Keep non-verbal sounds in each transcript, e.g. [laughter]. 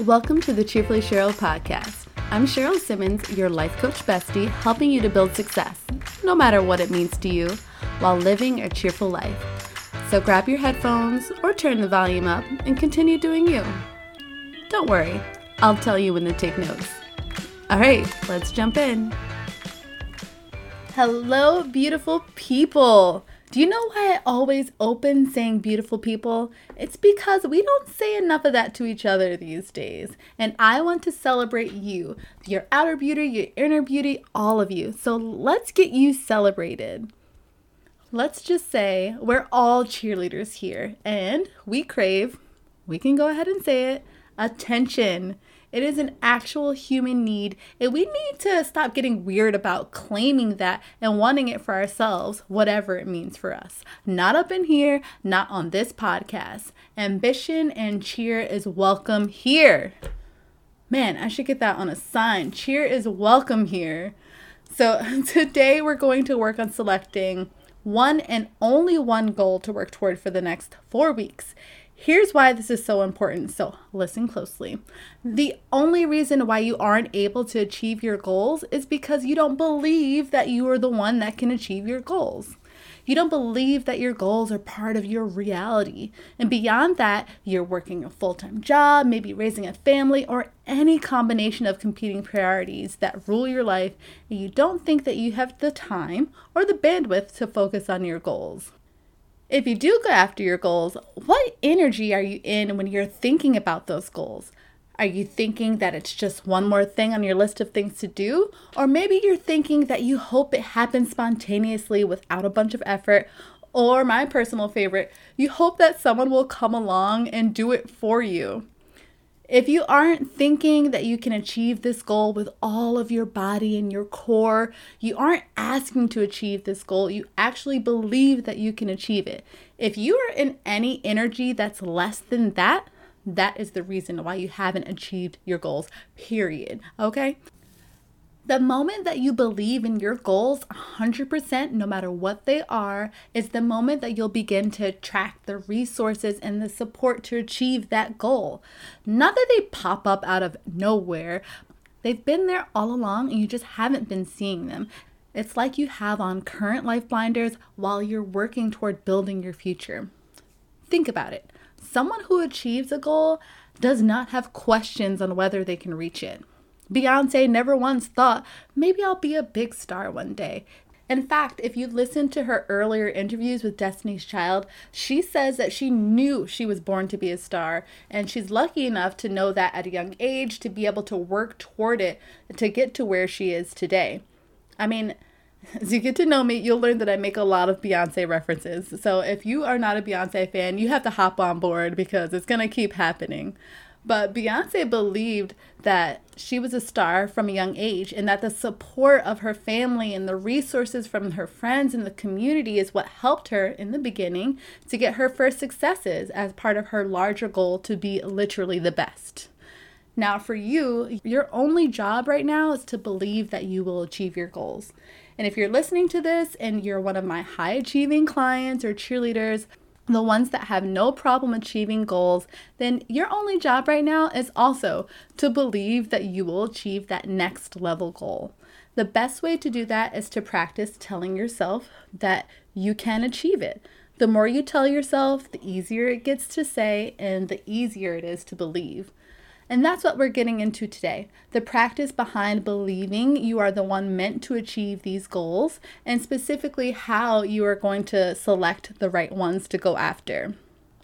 Welcome to the Cheerfully Cheryl podcast. I'm Cheryl Simmons, your life coach bestie, helping you to build success, no matter what it means to you, while living a cheerful life. So grab your headphones or turn the volume up and continue doing you. Don't worry, I'll tell you when to take notes. All right, let's jump in. Hello, beautiful people. Do you know why I always open saying beautiful people? It's because we don't say enough of that to each other these days. And I want to celebrate you, your outer beauty, your inner beauty, all of you. So let's get you celebrated. Let's just say we're all cheerleaders here and we crave, we can go ahead and say it, attention. It is an actual human need, and we need to stop getting weird about claiming that and wanting it for ourselves, whatever it means for us. Not up in here, not on this podcast. Ambition and cheer is welcome here. Man, I should get that on a sign. Cheer is welcome here. So, [laughs] today we're going to work on selecting one and only one goal to work toward for the next four weeks. Here's why this is so important. So, listen closely. The only reason why you aren't able to achieve your goals is because you don't believe that you are the one that can achieve your goals. You don't believe that your goals are part of your reality. And beyond that, you're working a full time job, maybe raising a family, or any combination of competing priorities that rule your life, and you don't think that you have the time or the bandwidth to focus on your goals. If you do go after your goals, what energy are you in when you're thinking about those goals? Are you thinking that it's just one more thing on your list of things to do? Or maybe you're thinking that you hope it happens spontaneously without a bunch of effort. Or my personal favorite, you hope that someone will come along and do it for you. If you aren't thinking that you can achieve this goal with all of your body and your core, you aren't asking to achieve this goal, you actually believe that you can achieve it. If you are in any energy that's less than that, that is the reason why you haven't achieved your goals, period. Okay? The moment that you believe in your goals 100%, no matter what they are, is the moment that you'll begin to attract the resources and the support to achieve that goal. Not that they pop up out of nowhere, they've been there all along and you just haven't been seeing them. It's like you have on current life blinders while you're working toward building your future. Think about it. Someone who achieves a goal does not have questions on whether they can reach it. Beyonce never once thought, maybe I'll be a big star one day. In fact, if you listen to her earlier interviews with Destiny's Child, she says that she knew she was born to be a star, and she's lucky enough to know that at a young age to be able to work toward it to get to where she is today. I mean, [laughs] as you get to know me, you'll learn that I make a lot of Beyonce references. So if you are not a Beyonce fan, you have to hop on board because it's going to keep happening. But Beyonce believed that she was a star from a young age and that the support of her family and the resources from her friends and the community is what helped her in the beginning to get her first successes as part of her larger goal to be literally the best. Now, for you, your only job right now is to believe that you will achieve your goals. And if you're listening to this and you're one of my high achieving clients or cheerleaders, the ones that have no problem achieving goals, then your only job right now is also to believe that you will achieve that next level goal. The best way to do that is to practice telling yourself that you can achieve it. The more you tell yourself, the easier it gets to say and the easier it is to believe. And that's what we're getting into today the practice behind believing you are the one meant to achieve these goals, and specifically how you are going to select the right ones to go after.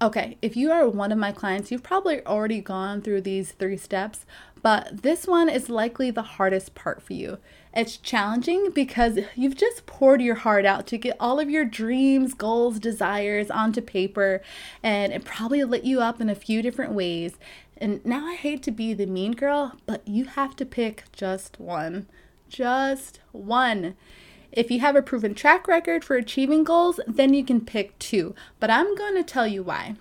Okay, if you are one of my clients, you've probably already gone through these three steps, but this one is likely the hardest part for you. It's challenging because you've just poured your heart out to get all of your dreams, goals, desires onto paper, and it probably lit you up in a few different ways. And now I hate to be the mean girl, but you have to pick just one. Just one. If you have a proven track record for achieving goals, then you can pick two. But I'm going to tell you why.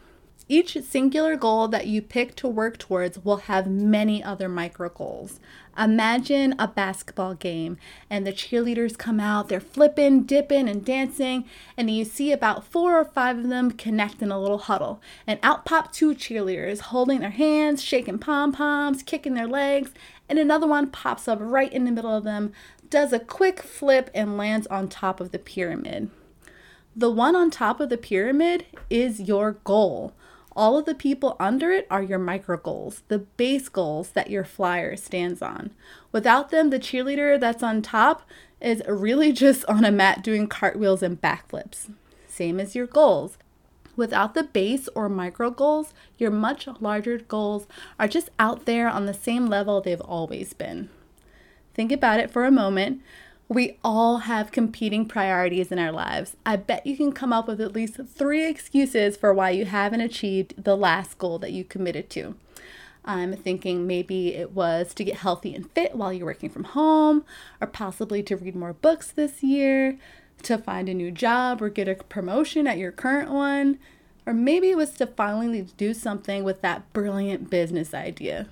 Each singular goal that you pick to work towards will have many other micro goals. Imagine a basketball game and the cheerleaders come out, they're flipping, dipping, and dancing, and you see about four or five of them connect in a little huddle. And out pop two cheerleaders holding their hands, shaking pom poms, kicking their legs, and another one pops up right in the middle of them, does a quick flip, and lands on top of the pyramid. The one on top of the pyramid is your goal. All of the people under it are your micro goals, the base goals that your flyer stands on. Without them, the cheerleader that's on top is really [laughs] just on a mat doing cartwheels and backflips. Same as your goals. Without the base or micro goals, your much larger goals are just out there on the same level they've always been. Think about it for a moment. We all have competing priorities in our lives. I bet you can come up with at least three excuses for why you haven't achieved the last goal that you committed to. I'm thinking maybe it was to get healthy and fit while you're working from home, or possibly to read more books this year, to find a new job or get a promotion at your current one, or maybe it was to finally do something with that brilliant business idea.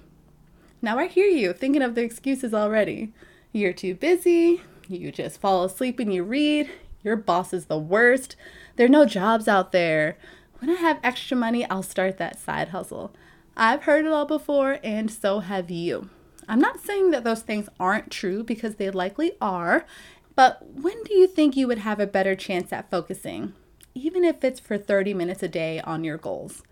Now I hear you thinking of the excuses already. You're too busy, you just fall asleep and you read. Your boss is the worst. There are no jobs out there. When I have extra money, I'll start that side hustle. I've heard it all before, and so have you. I'm not saying that those things aren't true because they likely are, but when do you think you would have a better chance at focusing, even if it's for 30 minutes a day on your goals?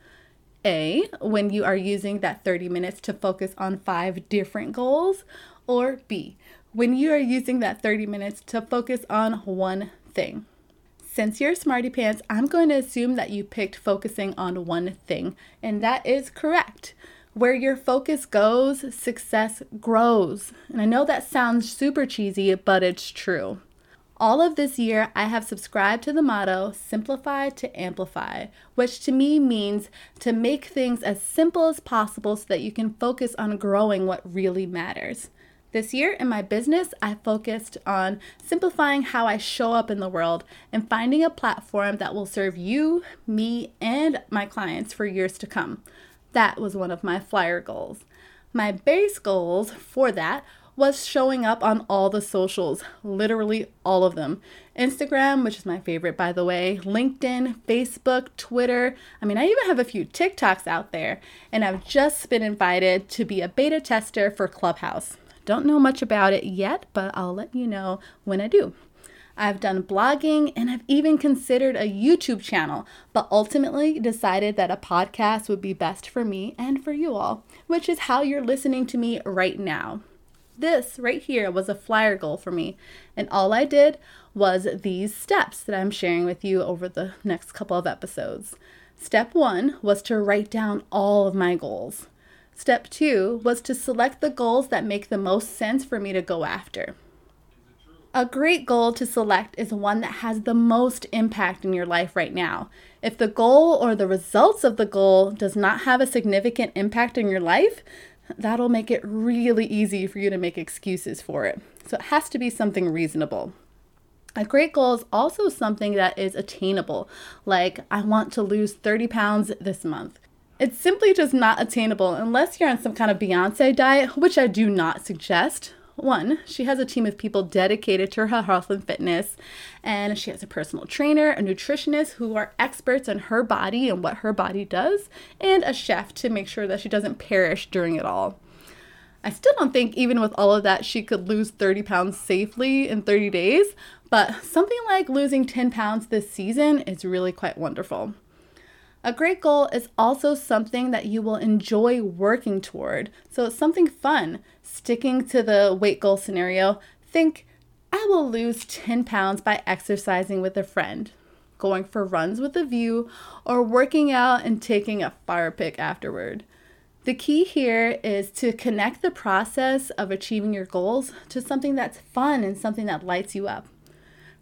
A, when you are using that 30 minutes to focus on five different goals, or B, when you are using that 30 minutes to focus on one thing. Since you're Smarty Pants, I'm going to assume that you picked focusing on one thing, and that is correct. Where your focus goes, success grows. And I know that sounds super cheesy, but it's true. All of this year, I have subscribed to the motto simplify to amplify, which to me means to make things as simple as possible so that you can focus on growing what really matters. This year in my business, I focused on simplifying how I show up in the world and finding a platform that will serve you, me, and my clients for years to come. That was one of my flyer goals. My base goals for that was showing up on all the socials, literally all of them. Instagram, which is my favorite by the way, LinkedIn, Facebook, Twitter. I mean, I even have a few TikToks out there, and I've just been invited to be a beta tester for Clubhouse. Don't know much about it yet, but I'll let you know when I do. I've done blogging and I've even considered a YouTube channel, but ultimately decided that a podcast would be best for me and for you all, which is how you're listening to me right now. This right here was a flyer goal for me, and all I did was these steps that I'm sharing with you over the next couple of episodes. Step one was to write down all of my goals. Step two was to select the goals that make the most sense for me to go after. A great goal to select is one that has the most impact in your life right now. If the goal or the results of the goal does not have a significant impact in your life, that'll make it really easy for you to make excuses for it. So it has to be something reasonable. A great goal is also something that is attainable, like I want to lose 30 pounds this month. It's simply just not attainable unless you're on some kind of Beyonce diet, which I do not suggest. One, she has a team of people dedicated to her health and fitness, and she has a personal trainer, a nutritionist who are experts on her body and what her body does, and a chef to make sure that she doesn't perish during it all. I still don't think, even with all of that, she could lose 30 pounds safely in 30 days, but something like losing 10 pounds this season is really quite wonderful. A great goal is also something that you will enjoy working toward. So it's something fun. Sticking to the weight goal scenario, think I will lose 10 pounds by exercising with a friend, going for runs with a view, or working out and taking a fire pick afterward. The key here is to connect the process of achieving your goals to something that's fun and something that lights you up.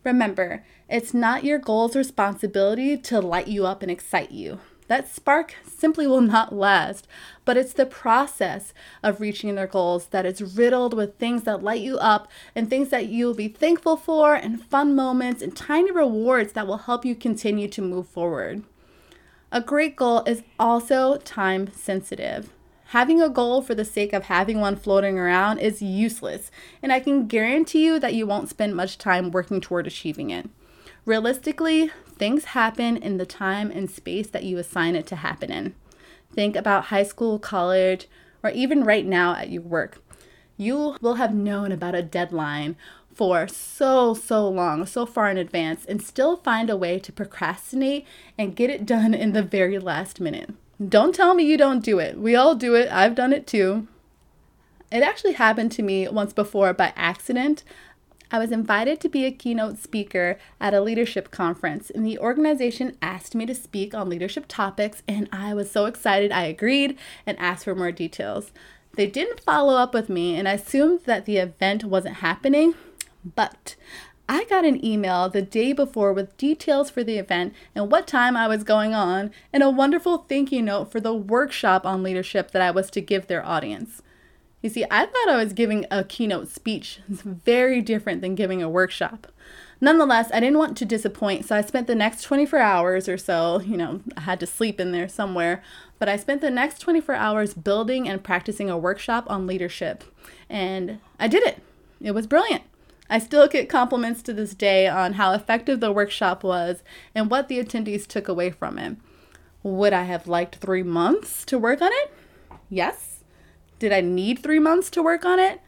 Remember, it's not your goal's responsibility to light you up and excite you. That spark simply will not last, but it's the process of reaching their goals that is riddled with things that light you up and things that you'll be thankful for, and fun moments and tiny rewards that will help you continue to move forward. A great goal is also time sensitive. Having a goal for the sake of having one floating around is useless, and I can guarantee you that you won't spend much time working toward achieving it. Realistically, things happen in the time and space that you assign it to happen in. Think about high school, college, or even right now at your work. You will have known about a deadline for so, so long, so far in advance, and still find a way to procrastinate and get it done in the very last minute. Don't tell me you don't do it. We all do it. I've done it too. It actually happened to me once before by accident. I was invited to be a keynote speaker at a leadership conference, and the organization asked me to speak on leadership topics, and I was so excited I agreed and asked for more details. They didn't follow up with me, and I assumed that the event wasn't happening, but I got an email the day before with details for the event and what time I was going on, and a wonderful thank you note for the workshop on leadership that I was to give their audience. You see, I thought I was giving a keynote speech. It's very different than giving a workshop. Nonetheless, I didn't want to disappoint, so I spent the next 24 hours or so, you know, I had to sleep in there somewhere, but I spent the next 24 hours building and practicing a workshop on leadership. And I did it. It was brilliant. I still get compliments to this day on how effective the workshop was and what the attendees took away from it. Would I have liked three months to work on it? Yes. Did I need three months to work on it?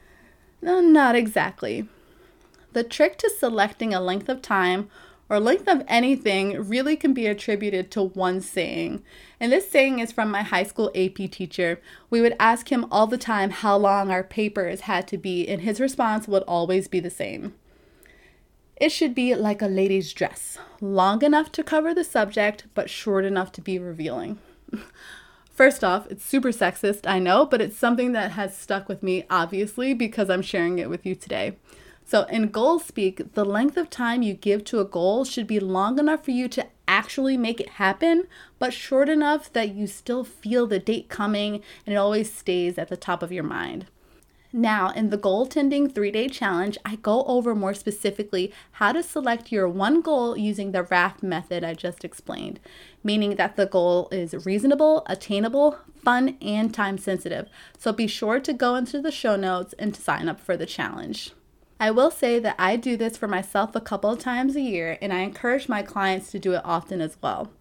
No, not exactly. The trick to selecting a length of time or length of anything really can be attributed to one saying. And this saying is from my high school AP teacher. We would ask him all the time how long our papers had to be, and his response would always be the same. It should be like a lady's dress, long enough to cover the subject, but short enough to be revealing. [laughs] First off, it's super sexist, I know, but it's something that has stuck with me, obviously, because I'm sharing it with you today. So, in goal speak, the length of time you give to a goal should be long enough for you to actually make it happen, but short enough that you still feel the date coming and it always stays at the top of your mind. Now, in the goal tending three day challenge, I go over more specifically how to select your one goal using the RAFT method I just explained, meaning that the goal is reasonable, attainable, fun, and time sensitive. So be sure to go into the show notes and to sign up for the challenge. I will say that I do this for myself a couple of times a year, and I encourage my clients to do it often as well.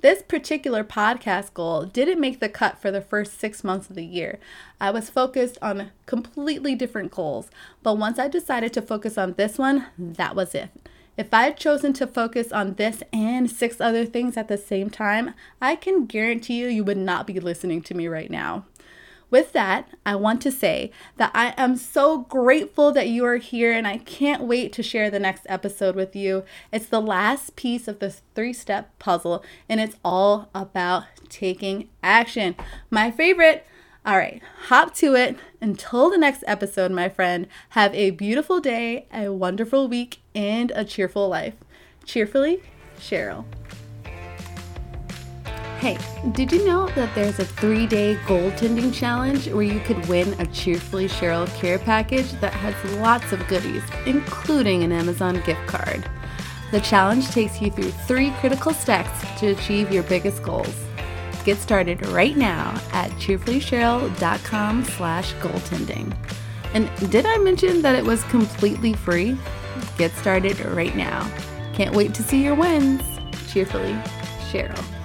This particular podcast goal didn't make the cut for the first six months of the year. I was focused on completely different goals, but once I decided to focus on this one, that was it. If I had chosen to focus on this and six other things at the same time, I can guarantee you you would not be listening to me right now. With that, I want to say that I am so grateful that you are here and I can't wait to share the next episode with you. It's the last piece of this three step puzzle and it's all about taking action. My favorite. All right, hop to it. Until the next episode, my friend, have a beautiful day, a wonderful week, and a cheerful life. Cheerfully, Cheryl. Hey, did you know that there's a three day goaltending challenge where you could win a Cheerfully Cheryl care package that has lots of goodies, including an Amazon gift card? The challenge takes you through three critical steps to achieve your biggest goals. Get started right now at cheerfullycheryl.com slash goaltending. And did I mention that it was completely free? Get started right now. Can't wait to see your wins. Cheerfully, Cheryl.